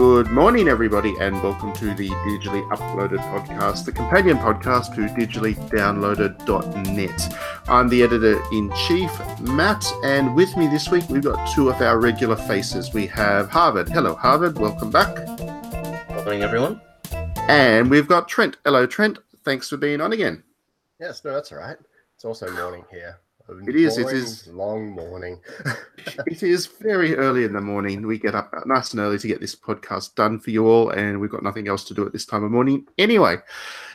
Good morning, everybody, and welcome to the Digitally Uploaded podcast, the companion podcast to digitallydownloaded.net. I'm the editor in chief, Matt, and with me this week we've got two of our regular faces. We have Harvard. Hello, Harvard. Welcome back. Good morning, everyone. And we've got Trent. Hello, Trent. Thanks for being on again. Yes, no, that's all right. It's also morning here. It is, it is. long morning. It is very early in the morning. We get up nice and early to get this podcast done for you all, and we've got nothing else to do at this time of morning anyway.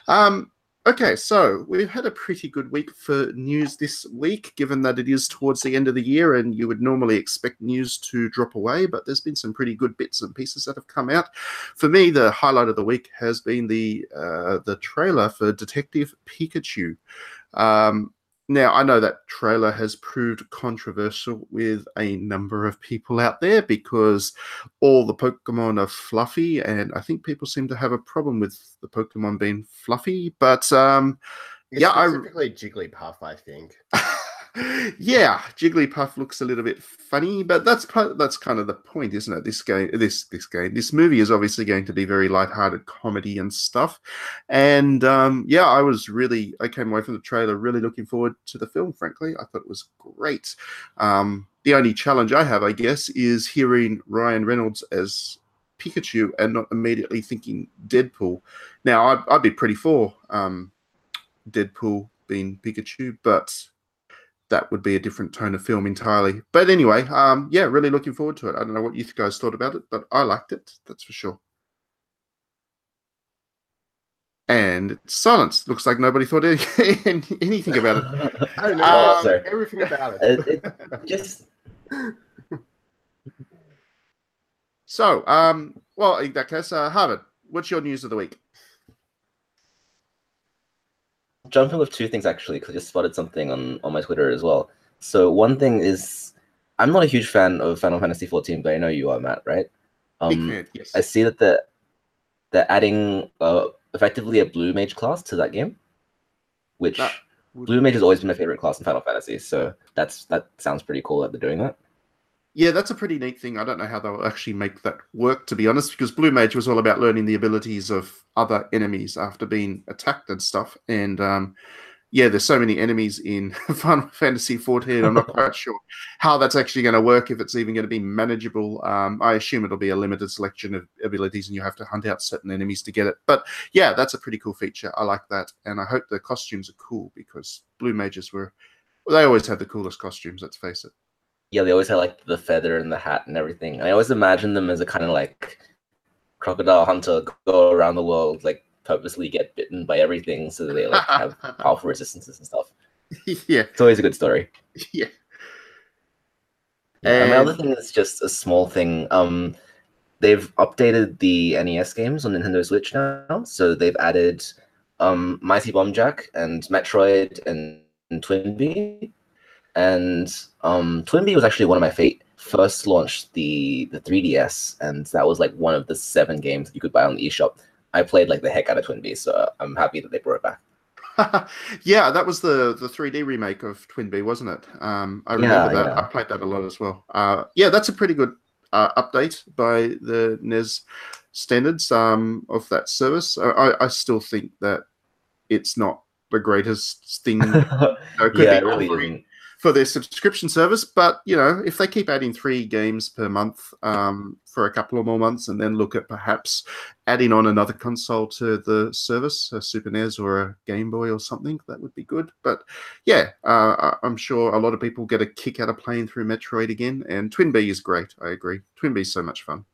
Um, okay, so we've had a pretty good week for news this week, given that it is towards the end of the year, and you would normally expect news to drop away, but there's been some pretty good bits and pieces that have come out. For me, the highlight of the week has been the uh, the trailer for Detective Pikachu. Um, now, I know that trailer has proved controversial with a number of people out there because all the Pokemon are fluffy, and I think people seem to have a problem with the Pokemon being fluffy. But um, Yeah, I- specifically Jigglypuff, I think. Yeah, Jigglypuff looks a little bit funny, but that's that's kind of the point, isn't it? This game, this this game, this movie is obviously going to be very light-hearted comedy and stuff. And um, yeah, I was really, I came away from the trailer really looking forward to the film. Frankly, I thought it was great. Um, the only challenge I have, I guess, is hearing Ryan Reynolds as Pikachu and not immediately thinking Deadpool. Now, I'd, I'd be pretty for um, Deadpool being Pikachu, but that would be a different tone of film entirely. But anyway, um, yeah, really looking forward to it. I don't know what you guys thought about it, but I liked it. That's for sure. And it's silence. Looks like nobody thought any- anything about it. I don't know Um, sorry. everything about It, it. it just So, um, well, in that case, uh, Harvard, what's your news of the week? Jumping with two things actually, because I just spotted something on on my Twitter as well. So one thing is, I'm not a huge fan of Final Fantasy 14, but I know you are, Matt, right? Um, fan, yes. I see that the they're adding uh, effectively a blue mage class to that game, which That would- blue mage has always been my favorite class in Final Fantasy. So that's that sounds pretty cool that they're doing that. Yeah, that's a pretty neat thing. I don't know how they'll actually make that work, to be honest, because Blue Mage was all about learning the abilities of other enemies after being attacked and stuff. And um, yeah, there's so many enemies in Final Fantasy 14. I'm not quite sure how that's actually going to work, if it's even going to be manageable. Um, I assume it'll be a limited selection of abilities and you have to hunt out certain enemies to get it. But yeah, that's a pretty cool feature. I like that. And I hope the costumes are cool because Blue Mages were, they always have the coolest costumes, let's face it. Yeah, they always had like the feather and the hat and everything. I always imagine them as a kind of like crocodile hunter go around the world, like purposely get bitten by everything so that they like have powerful resistances and stuff. yeah, It's always a good story. yeah. And my other thing is just a small thing. Um, they've updated the NES games on Nintendo Switch now, so they've added um, Mighty Bomb Jack and Metroid and, and Twinbee. And um, Twinbee was actually one of my fate first launched the the 3DS, and that was like one of the seven games that you could buy on the eShop. I played like the heck out of Twinbee, so I'm happy that they brought it back. yeah, that was the the 3D remake of Twin Bee, wasn't it? Um, I remember Yeah, that. yeah. I played that a lot as well. Uh, yeah, that's a pretty good uh, update by the NES standards um, of that service. I, I- still think that it's not the greatest thing you know, could yeah, really. For their subscription service. But you know, if they keep adding three games per month um, for a couple of more months, and then look at perhaps adding on another console to the service, a Super NES or a Game Boy or something, that would be good. But yeah, uh, I'm sure a lot of people get a kick out of playing through Metroid again, and Twin Bee is great. I agree. Twin Bee is so much fun.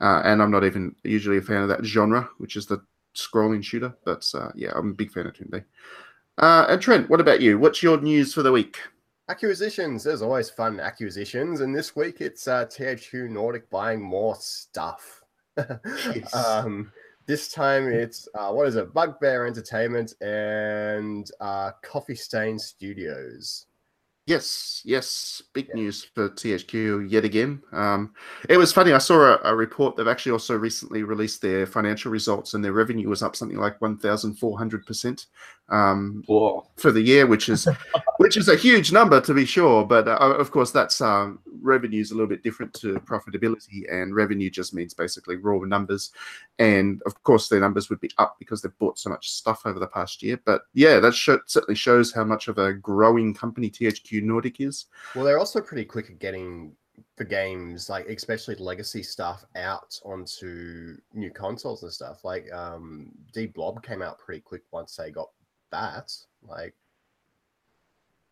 Uh, and I'm not even usually a fan of that genre, which is the scrolling shooter. But uh, yeah, I'm a big fan of Twin Bee. Uh, and Trent, what about you? What's your news for the week? Acquisitions. There's always fun acquisitions, and this week it's uh, THQ Nordic buying more stuff. Yes. um, this time it's uh, what is it? Bugbear Entertainment and uh, Coffee Stain Studios. Yes, yes, big Yeah. news for THQ yet again. Um, it was funny. I saw a, a report. They've actually also recently released their financial results, and their revenue was up something like one thousand four hundred percent um, for the year, which is which is a huge number to be sure. But uh, of course, that's um, revenue is a little bit different to profitability, and revenue just means basically raw numbers. And of course, their numbers would be up because they've bought so much stuff over the past year. But yeah, that sh- certainly shows how much of a growing company THQ Nordic is. Well, they're also pretty quick at getting the games, like especially legacy stuff, out onto new consoles and stuff. Like um, de Blob came out pretty quick once they got that. Like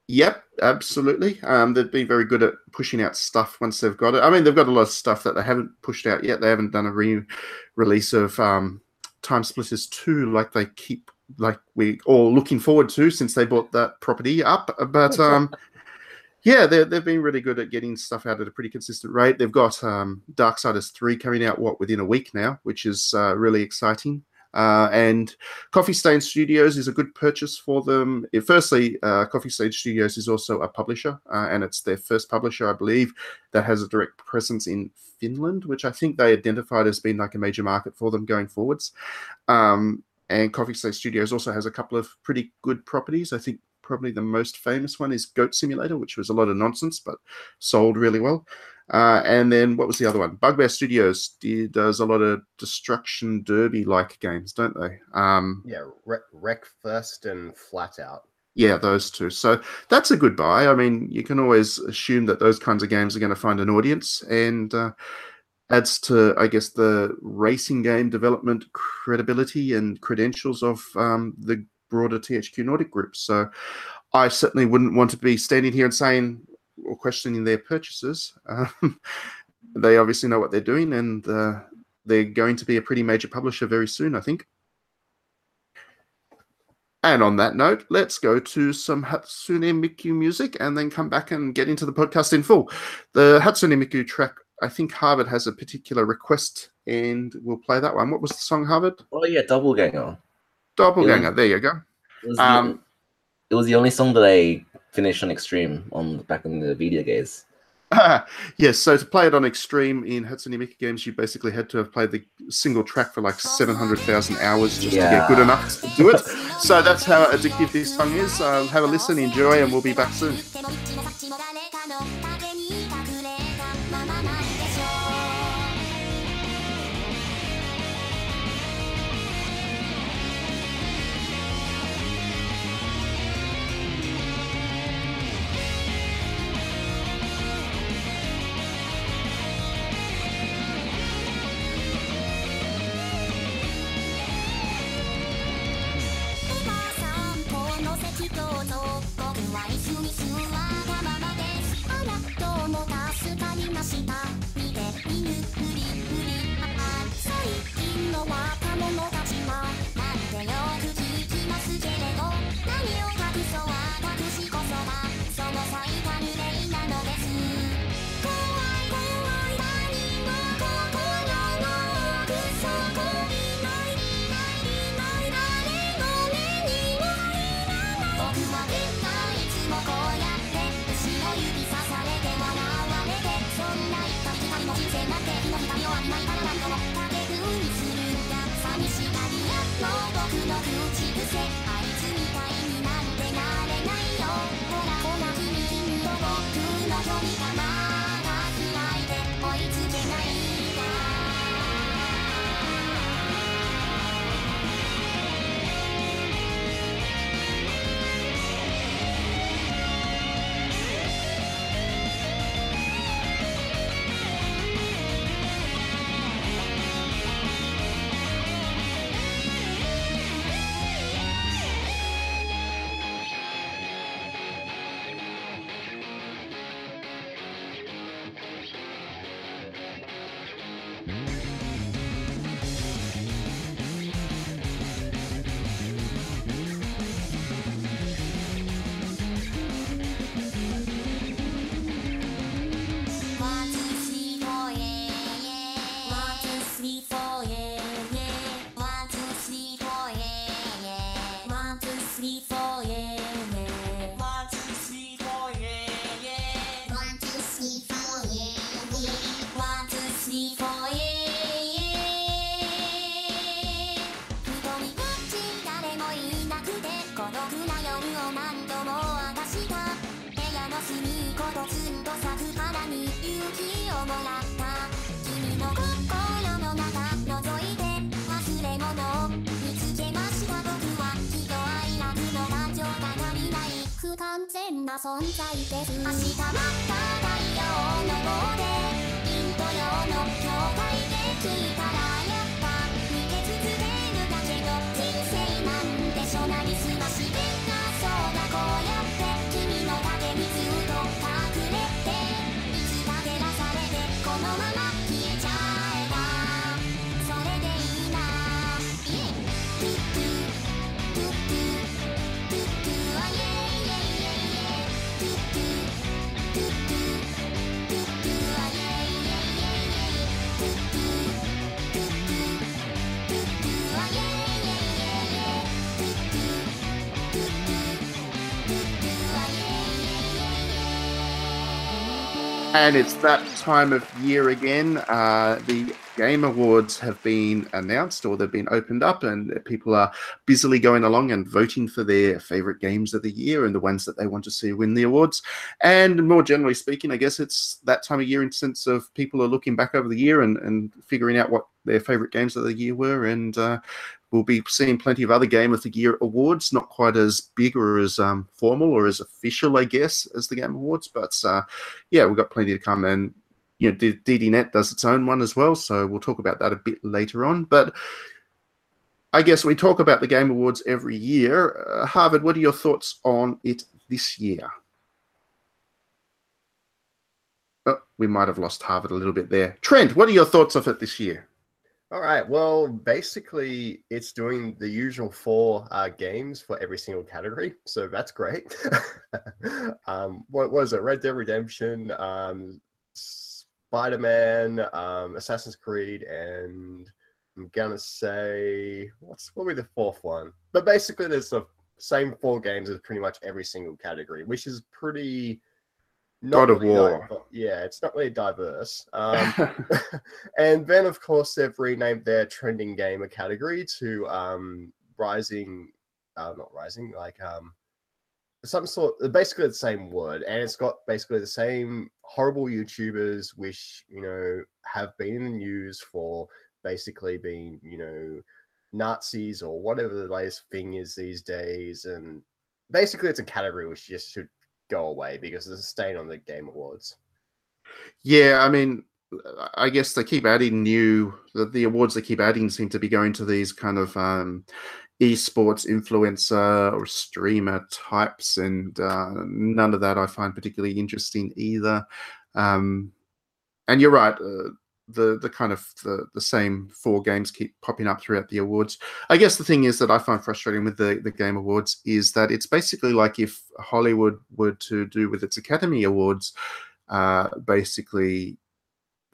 Yep, absolutely. Um, they've been very good at pushing out stuff once they've got it. I mean, they've got a lot of stuff that they haven't pushed out yet. They haven't done a re-release of um, Time Splitters 2 like they keep like we all looking forward to since they bought that property up. But um, yeah, they've been really good at getting stuff out at a pretty consistent rate. They've got um, Darksiders 3 coming out what within a week now, which is uh, really exciting. Uh, and Coffee Stain Studios is a good purchase for them. It, firstly, uh, Coffee Stain Studios is also a publisher, uh, and it's their first publisher, I believe, that has a direct presence in Finland, which I think they identified as being like a major market for them going forwards. Um, and Coffee Stain Studios also has a couple of pretty good properties. I think probably the most famous one is Goat Simulator, which was a lot of nonsense but sold really well. Uh, and then what was the other one? Bugbear Studios does a lot of destruction derby like games, don't they? Um, yeah, Wreck First and Flat Out. Yeah, those two. So that's a good buy. I mean, you can always assume that those kinds of games are going to find an audience and uh, adds to, I guess, the racing game development credibility and credentials of um, the broader THQ Nordic group. So I certainly wouldn't want to be standing here and saying or questioning their purchases. Um, they obviously know what they're doing, and uh, they're going to be a pretty major publisher very soon, I think. And on that note, let's go to some Hatsune Miku music and then come back and get into the podcast in full. The Hatsune Miku track, I think Harvard has a particular request, and we'll play that one. What was the song, Harvard? Oh, yeah, Doppelganger. Doppelganger, there you go. It was, um, the, it was the only song that I finished on Extreme on back in the Vita days. yes, so to play it on Extreme in Hatsune Miku games, you basically had to have played the single track for like 700,000 hours just yeah. to get good enough to do it. So that's how addictive this song is. Um, have a listen, enjoy, and we'll be back soon.「な存在です。明日は太陽の棒でインド洋の境界で聞いたらやっぱ逃げ続けるだけど人生なんでしょ。なりすましでなそうだこうや And it's that time of year again. Uh, the Game Awards have been announced or they've been opened up, and people are busily going along and voting for their favorite games of the year and the ones that they want to see win the awards. And more generally speaking, I guess it's that time of year in sense of people are looking back over the year and, and figuring out what their favorite games of the year were. And uh, we'll be seeing plenty of other Game of the Year awards, not quite as big or as um, formal or as official, I guess, as the Game Awards. But uh, yeah, we've got plenty to come. And you know, DDNet does its own one as well, so we'll talk about that a bit later on. But I guess we talk about the Game Awards every year. Uh, Harvard, what are your thoughts on it this year? Oh, we might have lost Harvard a little bit there. Trent, what are your thoughts of it this year? All right. Well, basically, it's doing the usual four uh, games for every single category, so that's great. um, what was it? Red Dead Redemption, um, Spider Man, um, Assassin's Creed, and I'm gonna say what's be the fourth one? But basically, there's the same four games as pretty much every single category, which is pretty. God of really War. yeah, it's not really diverse. Um, and then, of course, they've renamed their trending gamer category to um, Rising, uh, not Rising, like um, some sort, basically the same word. And it's got basically the same horrible YouTubers, which, you know, have been in the news for basically being, you know, Nazis or whatever the latest thing is these days. And basically, it's a category which just should go away because there's a stain on the Game Awards. Yeah, I mean, I guess they keep adding new. The, the awards they keep adding seem to be going to these kind of um, esports influencer or streamer types, and uh, none of that I find particularly interesting either. Um, and you're right. Uh, the the kind of the, the same four games keep popping up throughout the awards. I guess the thing is that I find frustrating with the, the game awards is that it's basically like if Hollywood were to do with its Academy Awards, uh, basically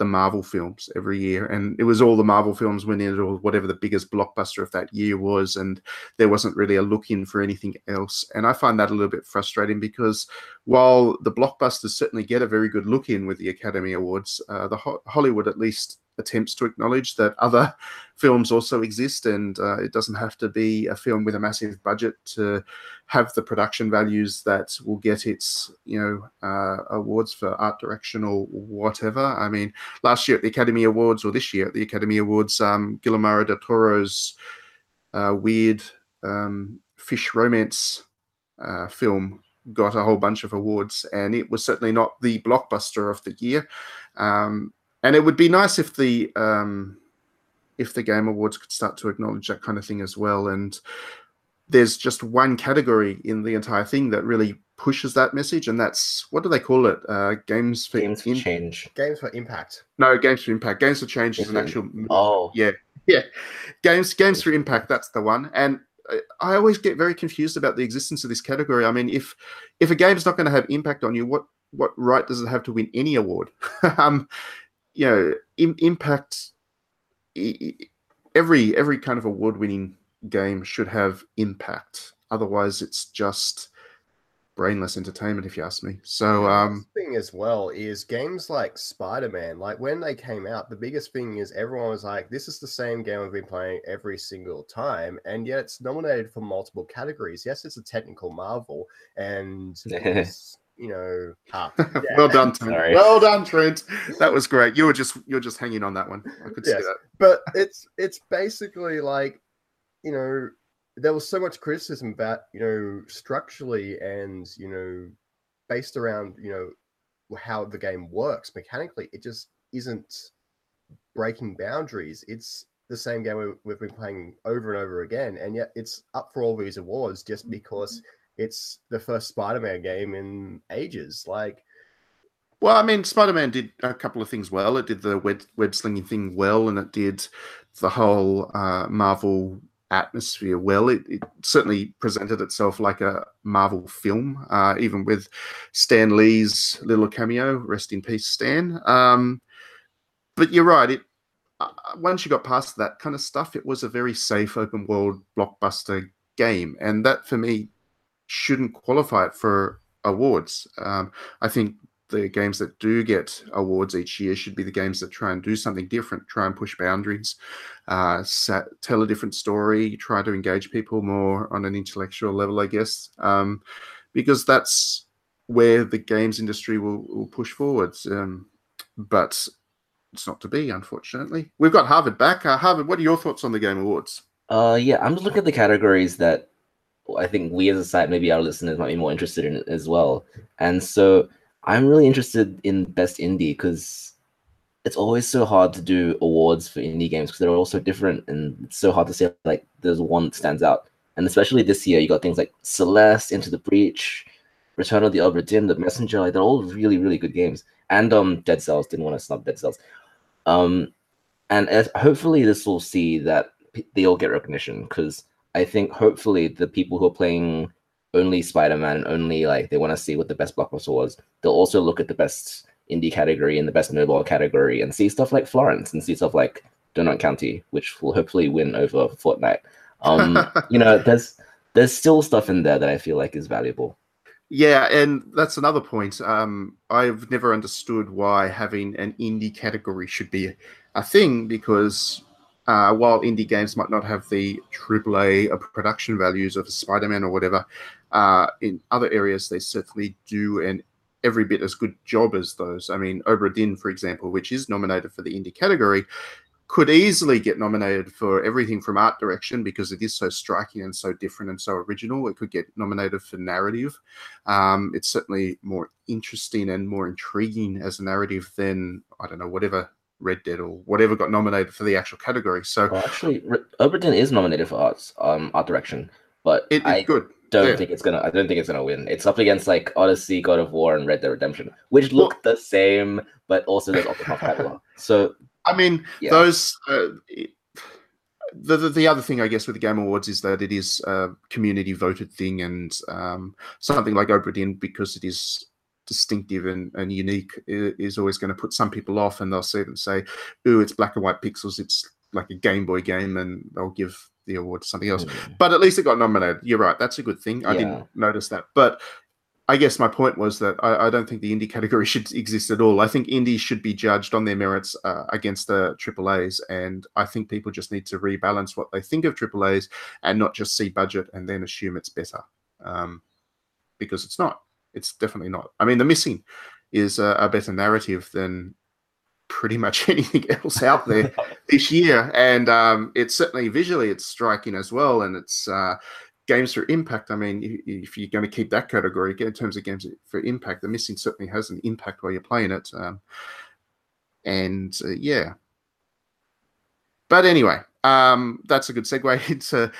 the Marvel films every year, and it was all the Marvel films winning it, or whatever the biggest blockbuster of that year was, and there wasn't really a look in for anything else. And I find that a little bit frustrating because while the blockbusters certainly get a very good look in with the Academy Awards, uh, the Ho- Hollywood at least attempts to acknowledge that other films also exist, and uh, it doesn't have to be a film with a massive budget to have the production values that will get its you know uh, awards for art direction or whatever. I mean, last year at the Academy Awards, or this year at the Academy Awards, um, Guillermo del Toro's uh, weird um, fish romance uh, film got a whole bunch of awards, and it was certainly not the blockbuster of the year. Um, and it would be nice if the um, if the Game Awards could start to acknowledge that kind of thing as well. And there's just one category in the entire thing that really pushes that message, and that's what do they call it? Uh, games for Games in- change. Games for Impact. no games for impact. Games for change is an actual Oh, yeah, yeah. Games games for impact. That's the one. And I- I always get very confused about the existence of this category. I mean, if if a game's not going to have impact on you, what what right does it have to win any award? um, you know, im- impact. i- i- Every every kind of award winning game should have impact. Otherwise, it's just brainless entertainment, if you ask me. So, um, The thing as well is games like Spider-Man, like when they came out, the biggest thing is everyone was like, this is the same game I've been playing every single time, and yet it's nominated for multiple categories. Yes, it's a technical marvel, and it's, you know, ah, yeah. well done, Trent. Sorry. Well done, Trent. That was great. You were just you're just hanging on that one. I could see that. but it's it's basically like you know there was so much criticism about you know structurally and you know based around you know how the game works mechanically. It just isn't breaking boundaries. It's the same game we- we've been playing over and over again, and yet it's up for all these awards just because it's the first Spider-Man game in ages. Like, Well, I mean, Spider Man did a couple of things well. It did the web, web slinging thing well, and it did the whole uh, Marvel atmosphere well. It, it certainly presented itself like a Marvel film, uh, even with Stan Lee's little cameo. Rest in peace, Stan. Um, but you're right. It uh, once you got past that kind of stuff, it was a very safe open world blockbuster game, and that for me shouldn't qualify it for awards. Um, I think the games that do get awards each year should be the games that try and do something different, try and push boundaries, uh, tell a different story, try to engage people more on an intellectual level, I guess, um, because that's where the games industry will, will push forwards. Um, but it's not to be, unfortunately. We've got Harvard back. Uh, Harvard, what are your thoughts on the Game Awards? Uh, yeah, I'm just looking at the categories that I think we as a site, maybe our listeners might be more interested in as well. And so I'm really interested in best indie because it's always so hard to do awards for indie games because they're all so different and it's so hard to say like there's one that stands out. And especially this year, you got things like Celeste, Into the Breach, Return of the Obra Dinn, The Messenger. Like they're all really, really good games. And um, Dead Cells didn't want to snub Dead Cells. Um, and as, hopefully this will see that they all get recognition because I think hopefully the people who are playing only Spider-Man and only like they want to see what the best blockbuster was, they'll also look at the best indie category and the best mobile category and see stuff like Florence and see stuff like Donut County, which will hopefully win over Fortnite. Um, you know, there's there's still stuff in there that I feel like is valuable. Yeah, and that's another point. Um, I've never understood why having an indie category should be a thing because uh, while indie games might not have the AAA production values of Spider-Man or whatever, uh, in other areas they certainly do an every bit as good job as those. I mean, Obra Dinn, for example, which is nominated for the indie category, could easily get nominated for everything from art direction because it is so striking and so different and so original. It could get nominated for narrative. Um, it's certainly more interesting and more intriguing as a narrative than I don't know whatever Red Dead or whatever got nominated for the actual category. So Well, actually, Obra is nominated for arts, um, art direction, but it is I good. Don't yeah. think it's gonna. I don't think it's gonna win. It's up against like Odyssey, God of War, and Red Dead Redemption, which look the same, but also there's Octopath Traveler. So I mean, Yeah. those. Uh, the, the the other thing I guess with the Game Awards is that it is a community voted thing, and um, something like Obra Dinn because it is distinctive and, and unique is always going to put some people off, and they'll see it and say, "Ooh, it's black and white pixels. It's like a Game Boy game," and they'll give the award to something else. mm, But at least it got nominated. You're right. That's a good thing. I Yeah. didn't notice that. But I guess my point was that I, I don't think the indie category should exist at all. I think indies should be judged on their merits uh, against the AAAs. And I think people just need to rebalance what they think of AAAs and not just see budget and then assume it's better. Um, because it's not. It's definitely not. I mean, The Missing is a, a better narrative than pretty much anything else out there this year, and um, it's certainly visually it's striking as well, and it's uh, games for impact. I mean, if you're going to keep that category in terms of games for impact, the missing certainly has an impact while you're playing it, um, and uh, yeah. But anyway, um, that's a good segue into,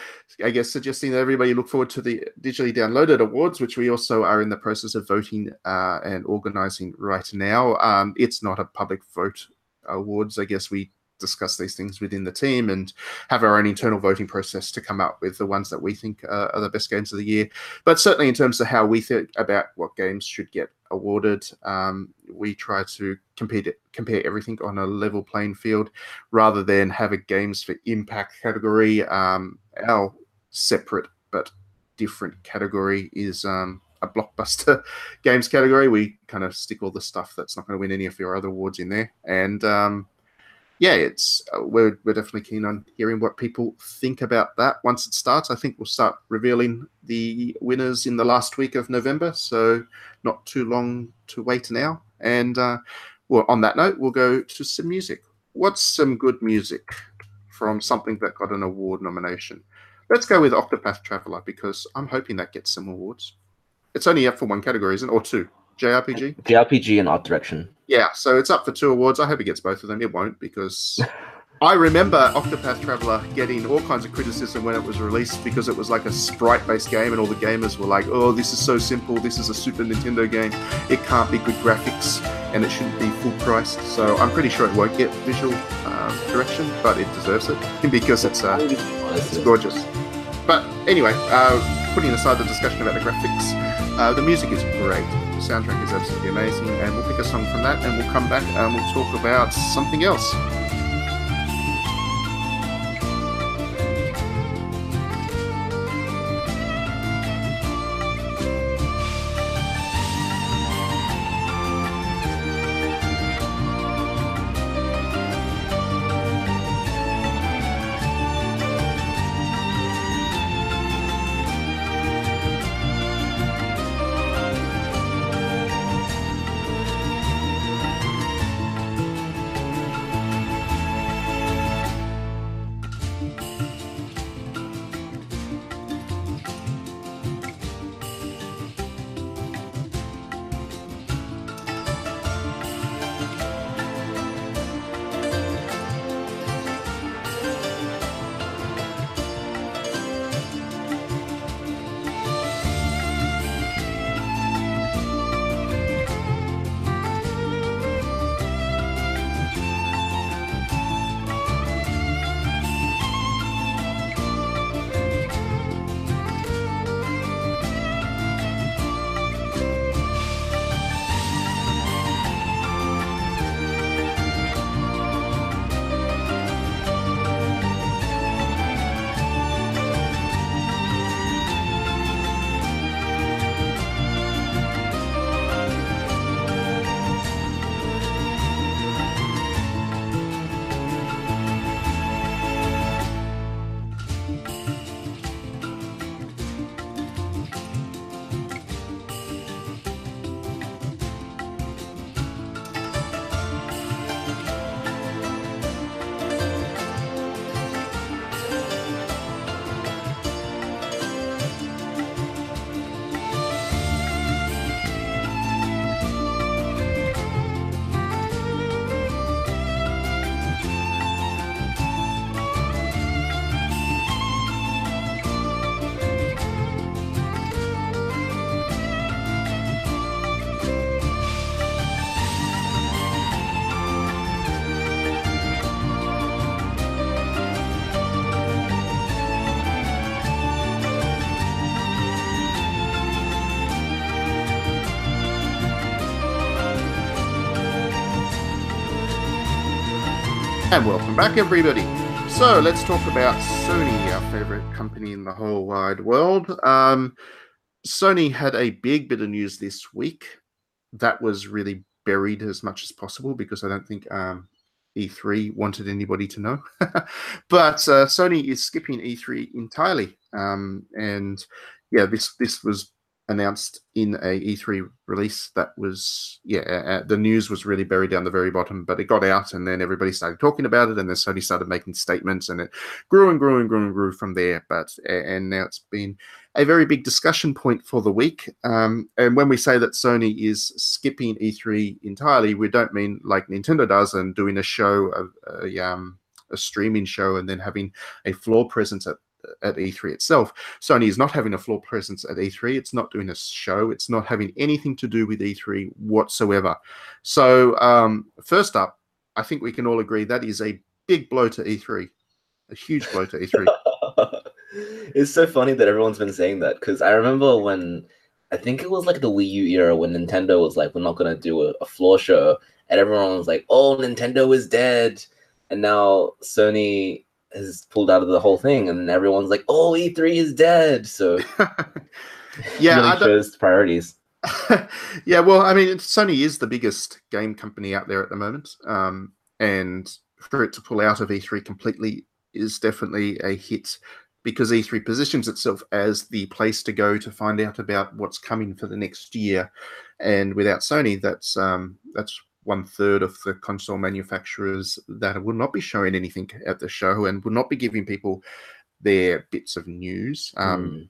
I guess, suggesting that everybody look forward to the digitally downloaded awards, which we also are in the process of voting uh, and organizing right now. Um, it's not a public vote awards. I guess we discuss these things within the team and have our own internal voting process to come up with the ones that we think uh, are the best games of the year. But certainly, in terms of how we think about what games should get awarded, um, we try to compete it, compare everything on a level playing field rather than have a games for impact category. Um, our separate but different category is um, a blockbuster games category. We kind of stick all the stuff that's not going to win any of your other awards in there, and um, yeah, it's uh, we're we're definitely keen on hearing what people think about that once it starts. I think we'll start revealing the winners in the last week of November, so not too long to wait now. And uh, well, on that note, we'll go to some music. What's some good music from something that got an award nomination? Let's go with Octopath Traveler because I'm hoping that gets some awards. It's only up for one category, isn't it? Or two. JRPG. JRPG and art direction. Yeah, so it's up for two awards. I hope it gets both of them. It won't because I remember Octopath Traveler getting all kinds of criticism when it was released because it was like a sprite-based game, and all the gamers were like, "Oh, this is so simple. This is a Super Nintendo game. It can't be good graphics, and it shouldn't be full priced." So I'm pretty sure it won't get visual um, direction, but it deserves it because it's uh, it's gorgeous. But anyway, uh, putting aside the discussion about the graphics, uh, the music is great. The soundtrack is absolutely amazing, and we'll pick a song from that, and we'll come back and we'll talk about something else. And welcome back, everybody. So let's talk about Sony, our favorite company in the whole wide world. Um, Sony had a big bit of news this week that was really buried as much as possible because I don't think um, E3 wanted anybody to know. but uh, Sony is skipping E3 entirely, um, and yeah, this this was announced in a E3 release that was yeah uh, the news was really buried down the very bottom but it got out and then everybody started talking about it and then Sony started making statements and it grew and grew and grew and grew from there. But and now it's been a very big discussion point for the week. Um, and when we say that Sony is skipping E3 entirely we don't mean like Nintendo does and doing a show a, a um a streaming show and then having a floor presence at at E3 itself. Sony is not having a floor presence at E3. It's not doing a show. It's not having anything to do with E3 whatsoever. So, um, first up, I think we can all agree that is a big blow to E3, a huge blow to E E3. it's so funny that everyone's been saying that because I remember when I think it was like the Wii U era when Nintendo was like, "We're not gonna do a, a floor show," and everyone was like, "Oh, Nintendo is dead," and now Sony has pulled out of the whole thing, and everyone's like, "Oh, E3 is dead." So yeah, really I shows priorities. yeah, well, I mean, Sony is the biggest game company out there at the moment, um, and for it to pull out of E3 completely is definitely a hit because E3 positions itself as the place to go to find out about what's coming for the next year, and without Sony, that's um, that's one third of the console manufacturers that will not be showing anything at the show and will not be giving people their bits of news. Um, Mm.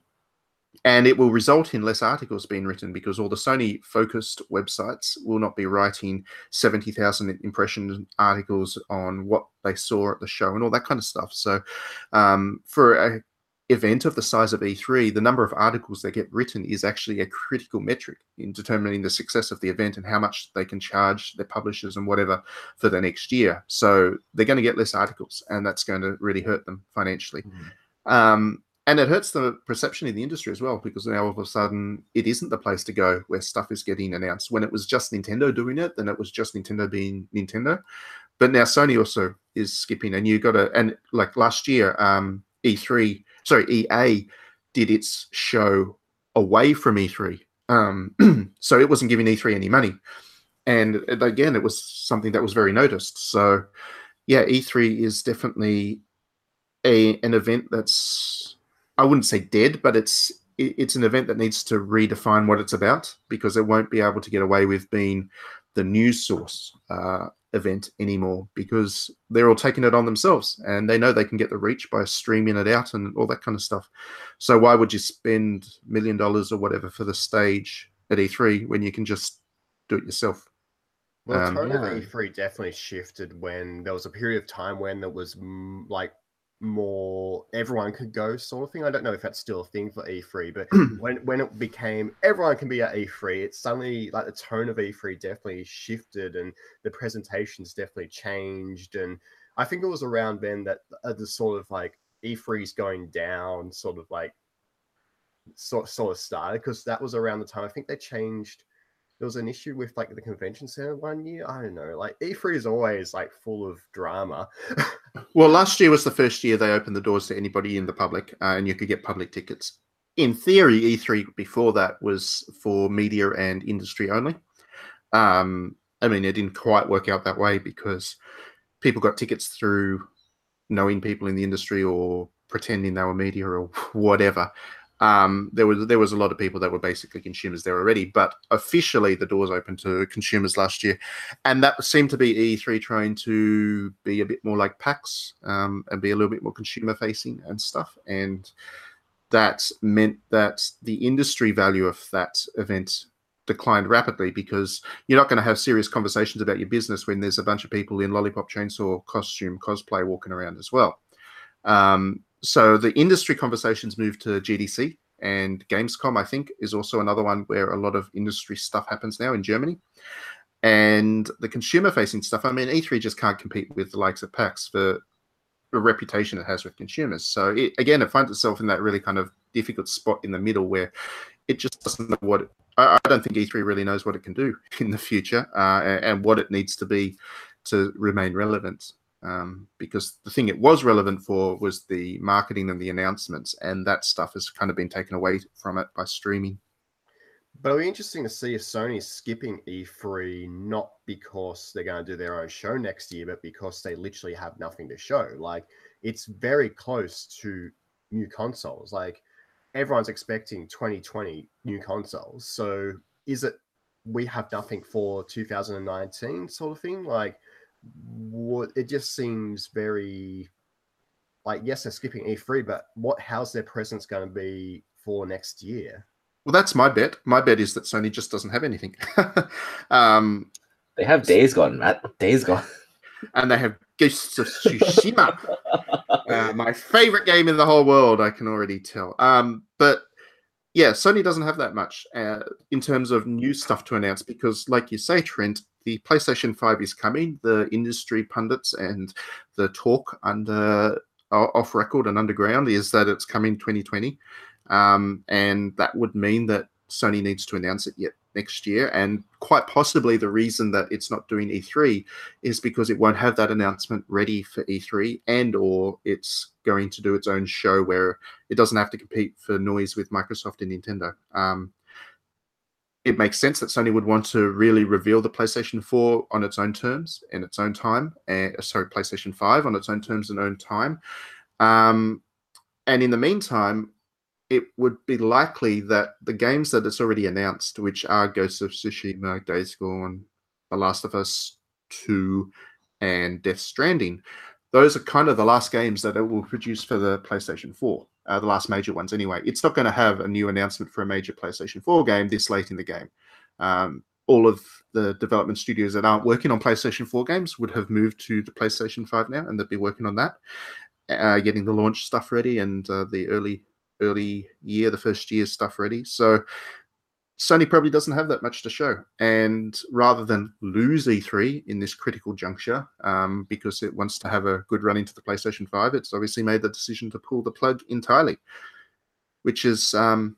and it will result in less articles being written because all the Sony focused websites will not be writing 70,000 impression articles on what they saw at the show and all that kind of stuff. So, um, for a event of the size of E3, the number of articles that get written is actually a critical metric in determining the success of the event and how much they can charge their publishers and whatever for the next year. So they're going to get less articles, and that's going to really hurt them financially. Um, and it hurts the perception in the industry as well because now all of a sudden it isn't the place to go where stuff is getting announced. When it was just Nintendo doing it, then it was just Nintendo being Nintendo. But now Sony also is skipping, and you got to and like last year, um, E3 sorry, EA did its show away from E3. Um, so it wasn't giving E3 any money. And again, it was something that was very noticed. So, yeah, E3 is definitely a an event that's I wouldn't say dead, but it's it's an event that needs to redefine what it's about because it won't be able to get away with being the news source uh, event anymore because they're all taking it on themselves and they know they can get the reach by streaming it out and all that kind of stuff. So why would you spend million dollars or whatever for the stage at E3 when you can just do it yourself? Well, the Um, tone yeah. of E3 definitely shifted when there was a period of time when there was mm, like more everyone could go sort of thing. I don't know if that's still a thing for E3, but when when it became everyone can be at E3, it's suddenly like the tone of E3 definitely shifted and the presentations definitely changed. And I think it was around then that uh, the sort of like E3's going down, sort of like sort sort of started because that was around the time I think they changed. There was an issue with like the convention center one year. I don't know. Like E3 is always like full of drama. Well, last year was the first year they opened the doors to anybody in the public, uh, and you could get public tickets. In theory, E3 before that was for media and industry only. Um, I mean, it didn't quite work out that way because people got tickets through knowing people in the industry or pretending they were media or whatever. Um, there was there was a lot of people that were basically consumers there already, but officially the doors opened to consumers last year, and that seemed to be E3 trying to be a bit more like PAX um, and be a little bit more consumer facing and stuff, and that meant that the industry value of that event declined rapidly because you're not going to have serious conversations about your business when there's a bunch of people in lollipop chainsaw costume cosplay walking around as well. Um, so the industry conversations moved to GDC and Gamescom, I think, is also another one where a lot of industry stuff happens now in Germany. And the consumer facing stuff, I mean, E3 just can't compete with the likes of PAX for the reputation it has with consumers. So it, again, it finds itself in that really kind of difficult spot in the middle where it just doesn't know what. It, I, I don't think E3 really knows what it can do in the future uh, and, and what it needs to be to remain relevant um, because the thing it was relevant for was the marketing and the announcements, and that stuff has kind of been taken away from it by streaming. But it'll be interesting to see if Sony's skipping E3 not because they're going to do their own show next year, but because they literally have nothing to show. Like it's very close to new consoles. Like everyone's expecting 2020 new consoles. So is it we have nothing for 2019 sort of thing? Like what it just seems very like yes, they're skipping E3, but what how's their presence going to be for next year? Well, that's my bet. My bet is that Sony just doesn't have anything. um, They have Days Gone, Matt. Days Gone. and they have Ghosts of Tsushima, uh, my favorite game in the whole world. I can already tell. Um, but yeah, Sony doesn't have that much uh, in terms of new stuff to announce because, like you say, Trent, the PlayStation 5 is coming. The industry pundits and the talk under off record and underground is that it's coming 2020. Um, and that would mean that Sony needs to announce it yet next year. And quite possibly the reason that it's not doing E3 is because it won't have that announcement ready for E3 and or it's going to do its own show where it doesn't have to compete for noise with Microsoft and Nintendo. Um, it makes sense that Sony would want to really reveal the PlayStation 4 on its own terms and its own time. Uh, sorry, PlayStation 5 on its own terms and own time. Um, and in the meantime, it would be likely that the games that it's already announced, which are Ghost of Tsushima, Days Gone, The Last of Us 2, and Death Stranding, those are kind of the last games that it will produce for the PlayStation 4. Uh, the last major ones anyway. It's not going to have a new announcement for a major PlayStation 4 game this late in the game. Um, all of the development studios that aren't working on PlayStation 4 games would have moved to the PlayStation 5 now, and they'd be working on that, uh, getting the launch stuff ready and uh, the early early year, the first year stuff ready. So Sony probably doesn't have that much to show. And rather than lose E3 in this critical juncture, um, because it wants to have a good run into the PlayStation 5, it's obviously made the decision to pull the plug entirely, which is um,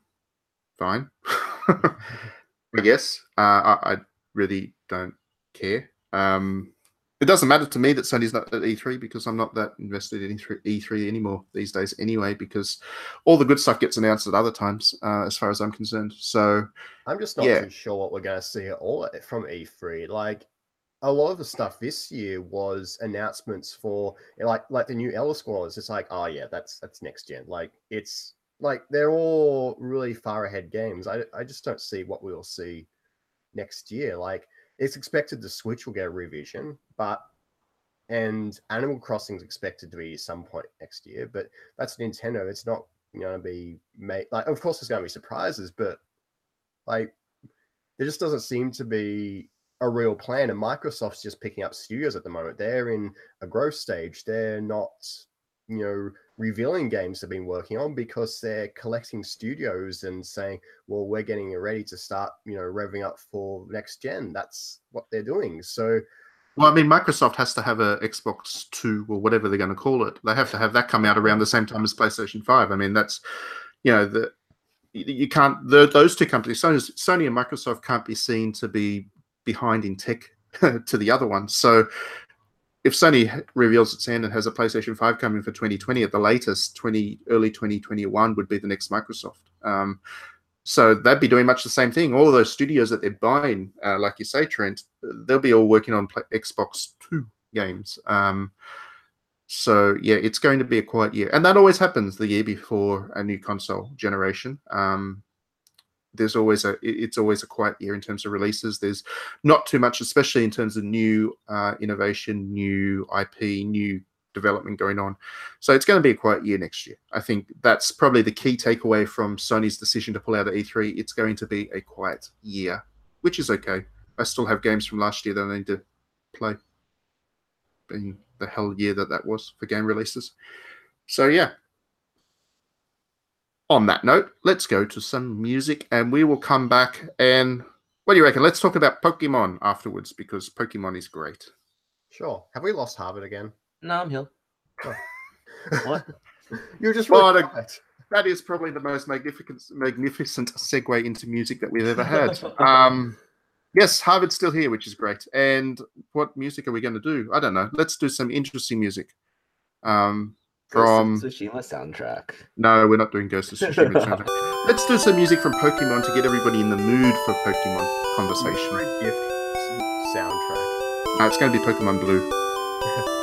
fine, I guess. Uh, I, I really don't care. Um, it doesn't matter to me that Sony's not at E3 because I'm not that invested in E3 anymore these days anyway, because all the good stuff gets announced at other times, uh, as far as I'm concerned. So I'm just not Yeah. too sure what we're going to see at all from E3. Like a lot of the stuff this year was announcements for like like the new Elder Scrolls. It's like, oh yeah, that's that's next gen. Like it's like they're all really far ahead games. I I just don't see what we'll see next year. Like it's expected the Switch will get a revision, but and Animal Crossing is expected to be some point next year, but that's Nintendo. It's not going to be made like. Of course, there's going to be surprises, but like there just doesn't seem to be a real plan. And Microsoft's just picking up studios at the moment. They're in a growth stage. They're not, you know, revealing games they've been working on because they're collecting studios and saying, well, we're getting ready to start, you know, revving up for next gen. That's what they're doing. So Well, I mean, Microsoft has to have a Xbox Two or whatever they're going to call it. They have to have that come out around the same time as PlayStation Five. I mean, that's you know the you can't the, those two companies, Sony and Microsoft, can't be seen to be behind in tech to the other one. So if Sony reveals its hand and has a PlayStation Five coming for 2020 at the latest, 20 early 2021 would be the next Microsoft. Um, so they'd be doing much the same thing. All those studios that they're buying, uh, like you say, Trent, they'll be all working on Xbox Two games. Um, so yeah, it's going to be a quiet year, and that always happens the year before a new console generation. Um, there's always a it's always a quiet year in terms of releases. There's not too much, especially in terms of new uh, innovation, new IP, new development going on. So it's going to be a quiet year next year. I think that's probably the key takeaway from Sony's decision to pull out of E3. It's going to be a quiet year, which is okay. I still have games from last year that I need to play. Being the hell year that that was for game releases. So yeah. On that note, let's go to some music and we will come back and what do you reckon? Let's talk about Pokemon afterwards because Pokemon is great. sure. Have we lost Harvard again? No, I'm here. What? You're just Well, really the- that is probably the most magnificent magnificent segue into music that we've ever had. um, yes, Harvard's still here, which is great. And what music are we going to do? I don't know. Let's do some interesting music. Um, from Ghost of Tsushima soundtrack. no, we're not doing Ghost of Tsushima. soundtrack. Let's do some music from Pokemon to get everybody in the mood for Pokemon conversation. Gift soundtrack. No, it's going to be Pokemon Blue.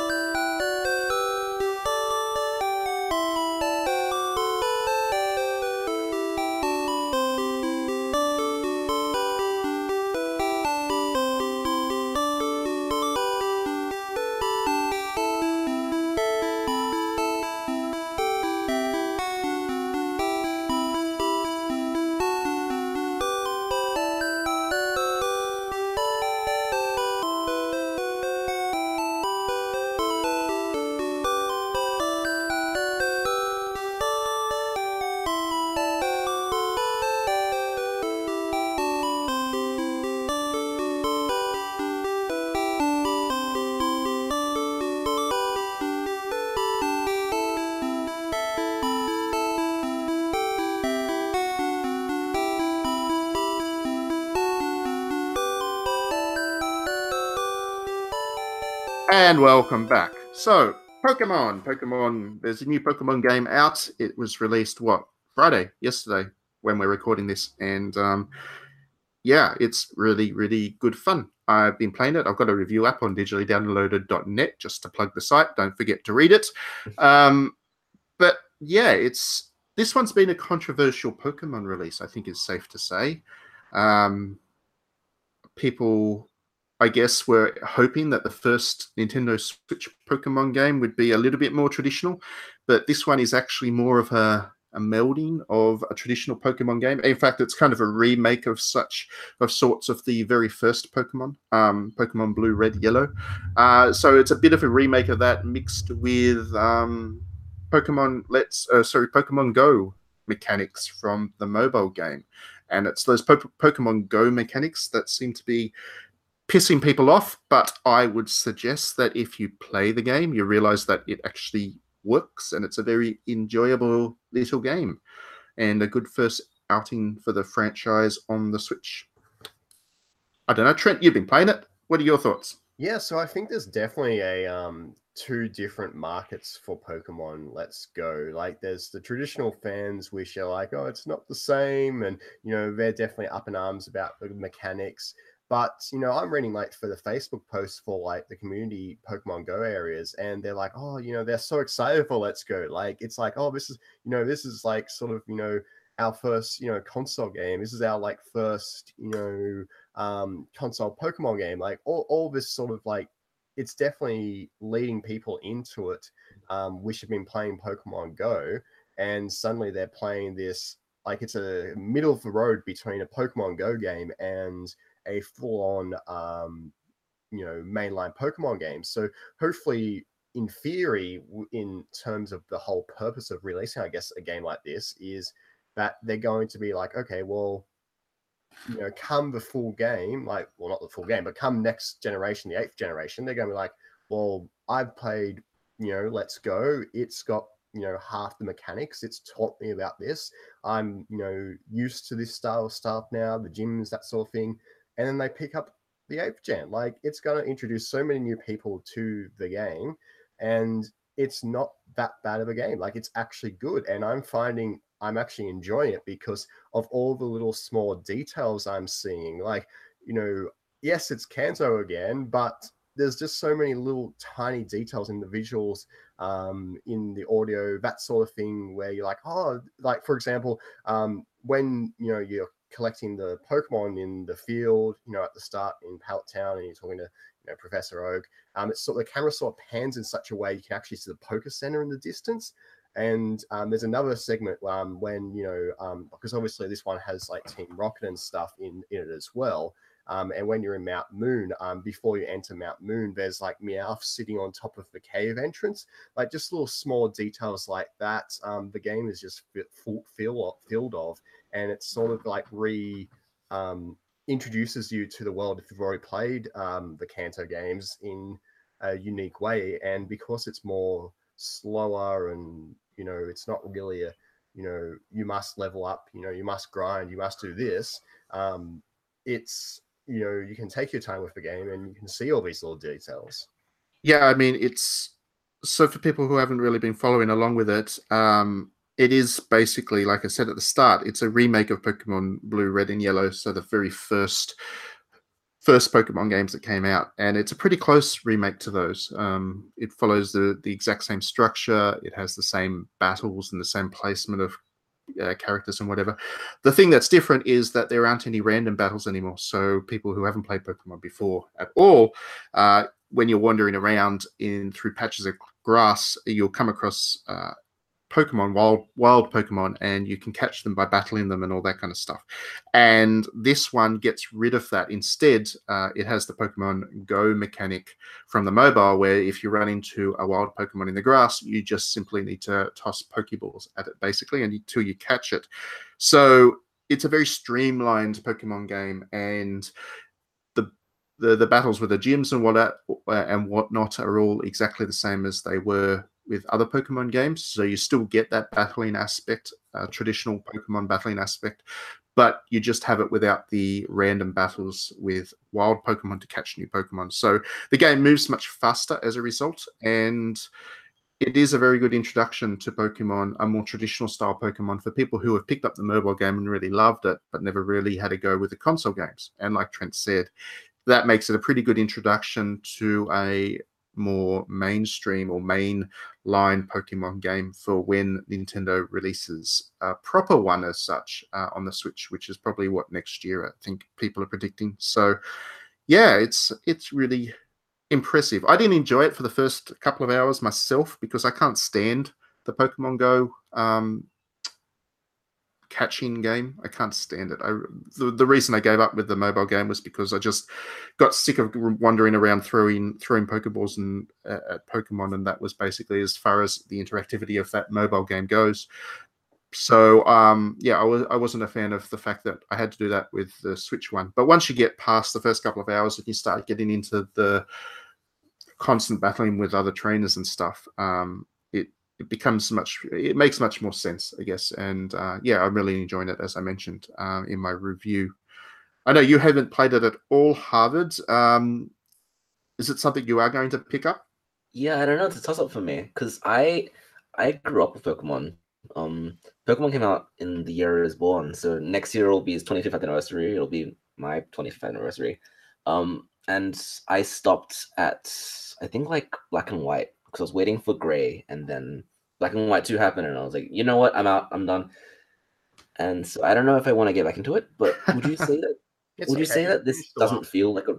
And welcome back. So, Pokemon, Pokemon, there's a new Pokemon game out. It was released, what, Friday, yesterday, when we're recording this. And um, yeah, it's really, really good fun. I've been playing it. I've got a review app on digitallydownloaded.net just to plug the site. Don't forget to read it. Um, but yeah, it's this one's been a controversial Pokemon release, I think it's safe to say. Um, people I guess we're hoping that the first Nintendo Switch Pokemon game would be a little bit more traditional, but this one is actually more of a a melding of a traditional Pokemon game. In fact, it's kind of a remake of such of sorts of the very first Pokemon, um, Pokemon Blue, Red, Yellow. Uh, so it's a bit of a remake of that mixed with um, Pokemon Let's uh, sorry Pokemon Go mechanics from the mobile game, and it's those po- Pokemon Go mechanics that seem to be pissing people off. But I would suggest that if you play the game, you realize that it actually works and it's a very enjoyable little game and a good first outing for the franchise on the Switch. I don't know, Trent, you've been playing it. What are your thoughts? Yeah, so I think there's definitely a um two different markets for Pokemon Let's Go. Like there's the traditional fans which are like, oh, it's not the same, and you know, they're definitely up in arms about the mechanics. But you know, I'm reading like for the Facebook posts for like the community Pokemon Go areas, and they're like, oh, you know, they're so excited for Let's Go. Like it's like, oh, this is you know, this is like sort of you know our first you know console game. This is our like first you know um console Pokemon game. Like all all this sort of like it's definitely leading people into it, um, which have been playing Pokemon Go, and suddenly they're playing this like it's a middle of the road between a Pokemon Go game and a full-on um, you know mainline Pokemon game. So hopefully, in theory, in terms of the whole purpose of releasing, I guess a game like this is that they're going to be like, okay, well, you know, come the full game, like, well, not the full game, but come next generation, the eighth generation, they're going to be like, well, I've played, you know, Let's Go. It's got you know half the mechanics it's taught me about this i'm you know used to this style of stuff now the gyms that sort of thing and then they pick up the eighth gen. Like it's going to introduce so many new people to the game, and it's not that bad of a game. Like it's actually good, and I'm finding I'm actually enjoying it because of all the little small details I'm seeing. Like you know, yes, it's Kanto again, but there's just so many little tiny details in the visuals um, in the audio that sort of thing where you're like oh like for example um, when you know you're collecting the Pokemon in the field, you know, at the start in Pallet Town, and you're talking to you know Professor Oak. Um, it's sort of the camera sort of pans in such a way you can actually see the Poke Center in the distance. And um, there's another segment um, when you know um, because obviously this one has like Team Rocket and stuff in in it as well. Um, and when you're in Mount Moon, um, before you enter Mount Moon, there's like Meowth sitting on top of the cave entrance, like just little small details like that. Um, the game is just full, fill, filled of, and it's sort of like re um, introduces you to the world if you've already played um, the Kanto games in a unique way. And because it's more slower and you know it's not really a you know you must level up, you know you must grind, you must do this. Um, it's you know you can take your time with the game and you can see all these little details. Yeah i mean it's so for people who haven't really been following along with it um it is basically like i said at the start it's a remake of pokemon blue red and yellow so the very first first pokemon games that came out and it's a pretty close remake to those. Um, it follows the the exact same structure it has the same battles and the same placement of uh, characters and whatever. The thing that's different is that there aren't any random battles anymore. So people who haven't played Pokemon before at all, uh, when you're wandering around in through patches of grass, you'll come across uh, Pokemon, wild wild Pokemon, and you can catch them by battling them and all that kind of stuff. And this one gets rid of that. Instead, uh, it has the Pokemon Go mechanic from the mobile, where if you run into a wild Pokemon in the grass, you just simply need to toss Pokeballs at it, basically, until you catch it. So it's a very streamlined Pokemon game, and the the, battles with the gyms and what uh, and whatnot are all exactly the same as they were with other Pokemon games. So you still get that battling aspect, uh, traditional Pokemon battling aspect, but you just have it without the random battles with wild Pokemon to catch new Pokemon. So the game moves much faster as a result, and it is a very good introduction to Pokemon, a more traditional style Pokemon for people who have picked up the mobile game and really loved it, but never really had a go with the console games. And like Trent said, that makes it a pretty good introduction to a more mainstream or main line Pokemon game for when Nintendo releases a proper one as such uh, on the Switch, which is probably what next year I think people are predicting. So yeah, it's it's really impressive. I didn't enjoy it for the first couple of hours myself because I can't stand the Pokemon Go um, catching game. I can't stand it. I, the, the reason I gave up with the mobile game was because I just got sick of wandering around throwing throwing Pokeballs and uh, at Pokemon, and that was basically as far as the interactivity of that mobile game goes. So um, yeah, I was I wasn't a fan of the fact that I had to do that with the Switch one. But once you get past the first couple of hours and you start getting into the constant battling with other trainers and stuff, um, it becomes much it makes much more sense, I guess. And uh, yeah, I'm really enjoying it as I mentioned uh, in my review. I know you haven't played it at all, Harvard. Um, is it something you are going to pick up? Yeah, I don't know. It's a toss up for me because I I grew up with Pokemon. Um, Pokemon came out in the year I was born, so next year will be his 25th anniversary. It'll be my 25th anniversary. Um, and I stopped at I think like Black and White because I was waiting for Gray, and then Black and White 2 happened, and I was like, you know what, I'm out, I'm done. And so I don't know if I want to get back into it, but would you say that? It's would you say that this doesn't feel like a?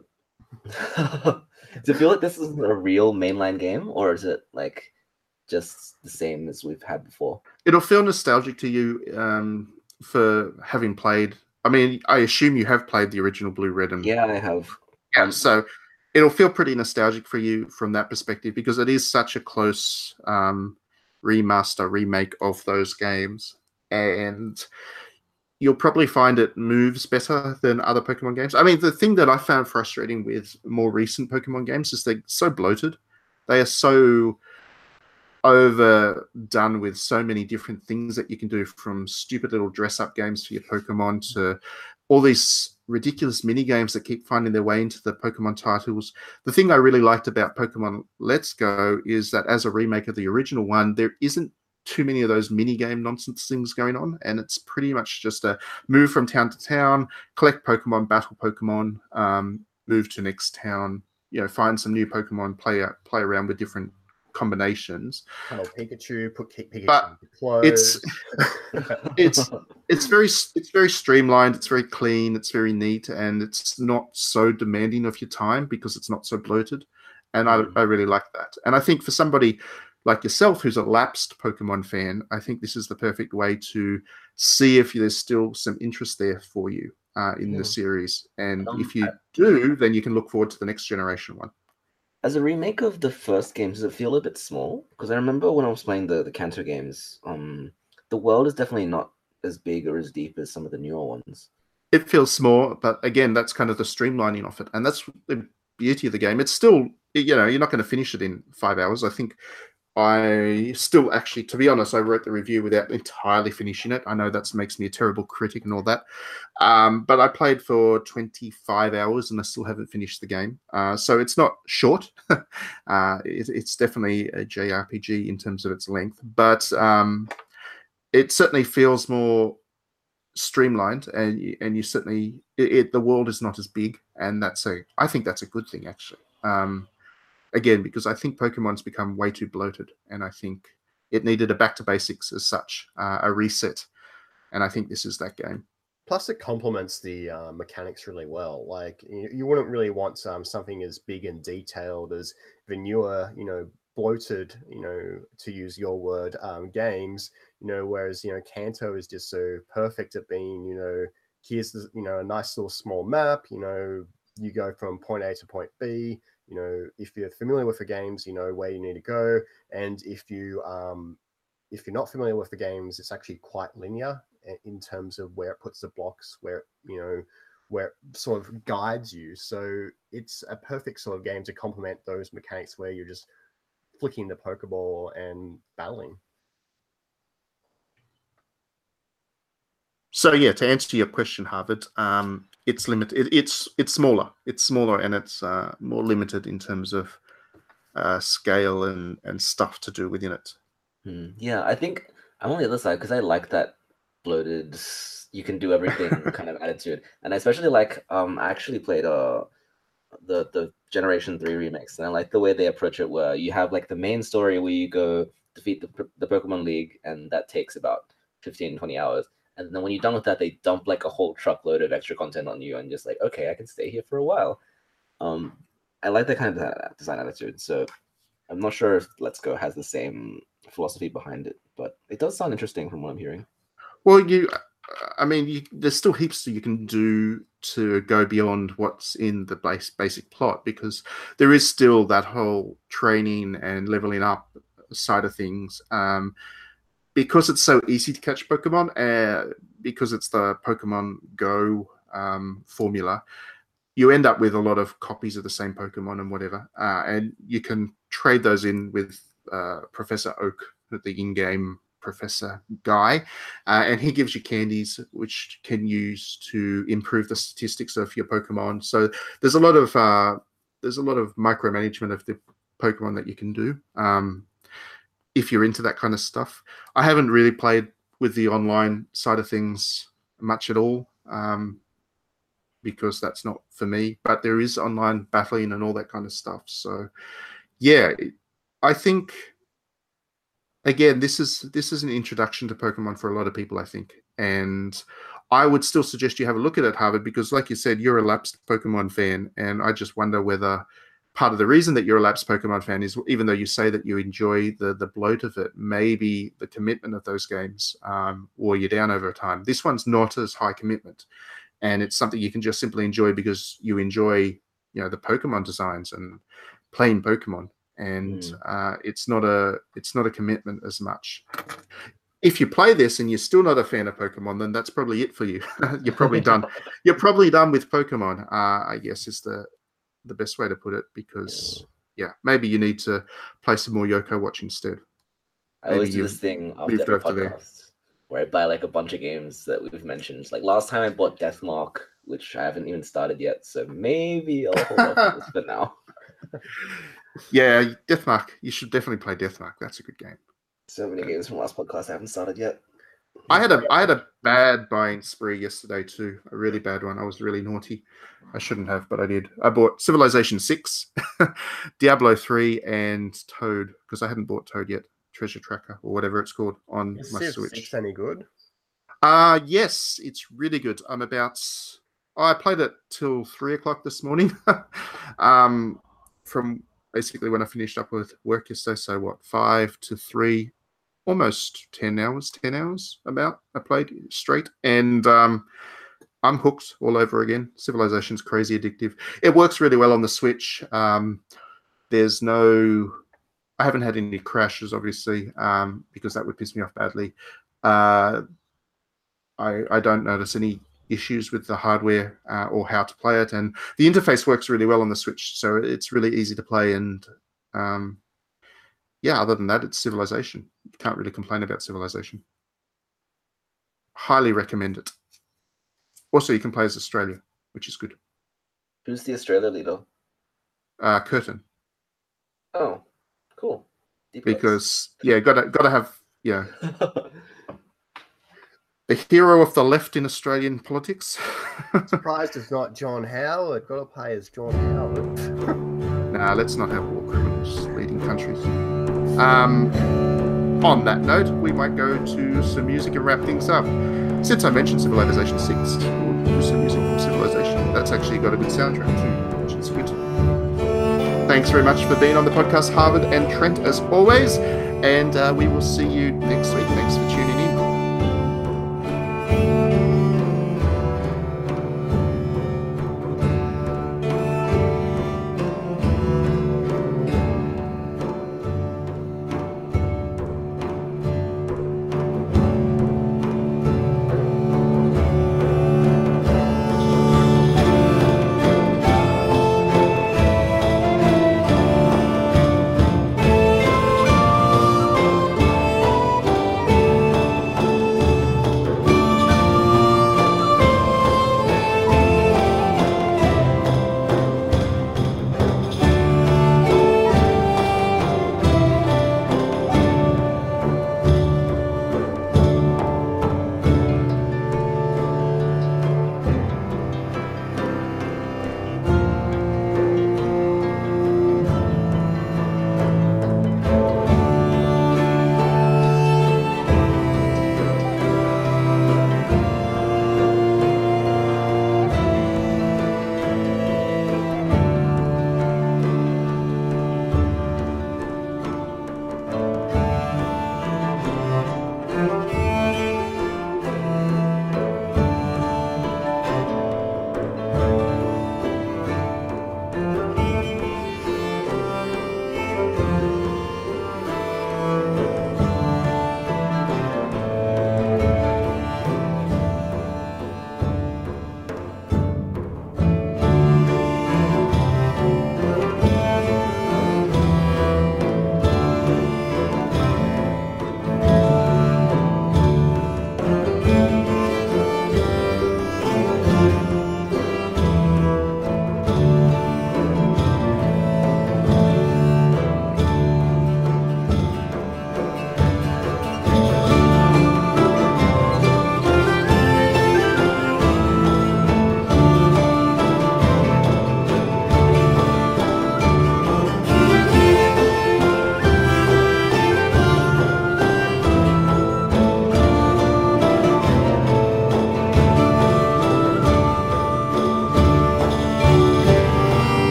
Does it feel like this is a real mainline game, or is it like just the same as we've had before? It'll feel nostalgic to you um, for having played. I mean, I assume you have played the original Blue Red and Yeah, I have. Yeah, Um, so it'll feel pretty nostalgic for you from that perspective because it is such a close um, remaster remake of those games, and you'll probably find it moves better than other Pokemon games. I mean, the thing that I found frustrating with more recent Pokemon games is they're so bloated. They are so overdone with so many different things that you can do from stupid little dress up games for your Pokemon to all these ridiculous mini games that keep finding their way into the Pokemon titles. The thing I really liked about Pokemon Let's Go is that as a remake of the original one, there isn't too many of those mini game nonsense things going on, and it's pretty much just a move from town to town, collect Pokemon, battle Pokemon, um, move to next town, you know, find some new Pokemon, play play around with different combinations. Hello Pikachu, put Pikachu But it's- It's it's very it's very streamlined it's very clean it's very neat and it's not so demanding of your time because it's not so bloated and I, Mm. I really like that and i think for somebody like yourself who's a lapsed pokemon fan i think this is the perfect way to see if there's still some interest there for you uh, in Yeah. the series and Um, if you do then you can look forward to the next generation one As a remake of the first game, does it feel a bit small? Because I remember when I was playing the the Kanto games, um, the world is definitely not as big or as deep as some of the newer ones. it feels small, but again, that's kind of the streamlining of it, and that's the beauty of the game. It's still, you know, you're not going to finish it in five hours. I think I still actually, to be honest, I wrote the review without entirely finishing it. I know that makes me a terrible critic and all that, um, but I played for 25 hours and I still haven't finished the game. Uh, so it's not short. uh, it, it's definitely a JRPG in terms of its length, but um, it certainly feels more streamlined and and you certainly it, it the world is not as big and that's a i think that's a good thing actually um again because i think pokemon's become way too bloated and i think it needed a back to basics as such uh, a reset and i think this is that game Plus, it complements the uh, mechanics really well. Like you, you wouldn't really want um, something as big and detailed as the newer, you know, bloated, you know, to use your word, um, games. You know, whereas you know, Kanto is just so perfect at being, you know, here's the, you know, a nice little small map. You know, you go from point A to point B. You know, if you're familiar with the games, you know where you need to go, and if you um, if you're not familiar with the games, it's actually quite linear in terms of where it puts the blocks, where you know, where sort of guides you. So it's a perfect sort of game to complement those mechanics where you're just flicking the Pokeball and battling. so yeah to answer your question harvard um it's limited it, it's it's smaller. It's smaller and it's uh, more limited in terms of uh, scale and and stuff to do within it. Hmm, Yeah, I think I'm on the other side because I like that bloated, you can do everything kind of attitude, and I especially like um I actually played uh the the Generation Three remix, and I like the way they approach it, where you have like the main story where you go defeat the the Pokemon League, and that takes about 15 20 hours, and then when you're done with that, they dump like a whole truckload of extra content on you, and just like okay, I can stay here for a while. Um, I like that kind of uh, design attitude, so I'm not sure if Let's Go has the same philosophy behind it, but it does sound interesting from what I'm hearing. Well, you, I mean, you, there's still heaps that you can do to go beyond what's in the base basic plot because there is still that whole training and leveling up side of things. Um, because it's so easy to catch Pokemon, uh, because it's the Pokemon Go um, formula, you end up with a lot of copies of the same Pokemon and whatever, uh, and you can trade those in with uh, Professor Oak, the in-game professor guy, uh, and he gives you candies which can use to improve the statistics of your Pokemon. So there's a lot of uh, there's a lot of micromanagement of the Pokemon that you can do. Um, if you're into that kind of stuff, I haven't really played with the online side of things much at all. Um, because that's not for me. But there is online battling and all that kind of stuff. So, yeah, I think again this is this is an introduction to Pokemon for a lot of people. I think, and I would still suggest you have a look at it, Harvard, because like you said, you're a lapsed Pokemon fan, and I just wonder whether part of the reason that you're a lapsed Pokemon fan is even though you say that you enjoy the the bloat of it, maybe the commitment of those games um, wore you down over time. This one's not as high commitment and it's something you can just simply enjoy because you enjoy you know the pokemon designs and playing pokemon and Mm. uh, it's not a it's not a commitment as much if you play this and you're still not a fan of pokemon then that's probably it for you you're probably done you're probably done with pokemon uh, i guess is the the best way to put it because yeah maybe you need to play some more Yo-kai Watch instead I always Maybe do you've this thing after moved every over there. podcast where I buy like a bunch of games that we've mentioned. Like last time I bought Deathmark, which I haven't even started yet, so maybe I'll hold off on this for now. yeah deathmark you should definitely play deathmark that's a good game So many games from last podcast I haven't started yet. I had a I had a bad buying spree yesterday too. A really bad one. I was really naughty. I shouldn't have, but I did. I bought Civilization Six, Diablo Three, and Toad because I hadn't bought Toad yet. Treasure Tracker or whatever it's called on Is my Civ Switch. six any good? Uh yes, it's really good. I'm about. Oh, I played it till three o'clock this morning. um, from basically when I finished up with work yesterday. So what, five to three, almost ten hours. Ten hours about. I played straight, and um, I'm hooked all over again. Civilization's crazy addictive. It works really well on the Switch. Um, there's no. I haven't had any crashes, obviously, um, because that would piss me off badly. Uh, I, I don't notice any issues with the hardware uh, or how to play it, and the interface works really well on the Switch, so it's really easy to play. And um, yeah, other than that, it's Civilization. You can't really complain about Civilization. Highly recommend it. Also, you can play as Australia, which is good. Who's the Australia leader? Uh, Curtin, Oh, cool. Deep cuts. because yeah, gotta gotta have yeah the hero of the left in Australian politics. Surprised it's not John Howard. Got to play as John Howard. Nah, let's not have war criminals leading countries. Um, on that note, we might go to some music and wrap things up. Since I mentioned Civilization 6, we'll do some music from Civilization. That's actually got a good soundtrack too, which is good. Thanks very much for being on the podcast, Harvard and Trent, as always. And uh, we will see you next week. Thanks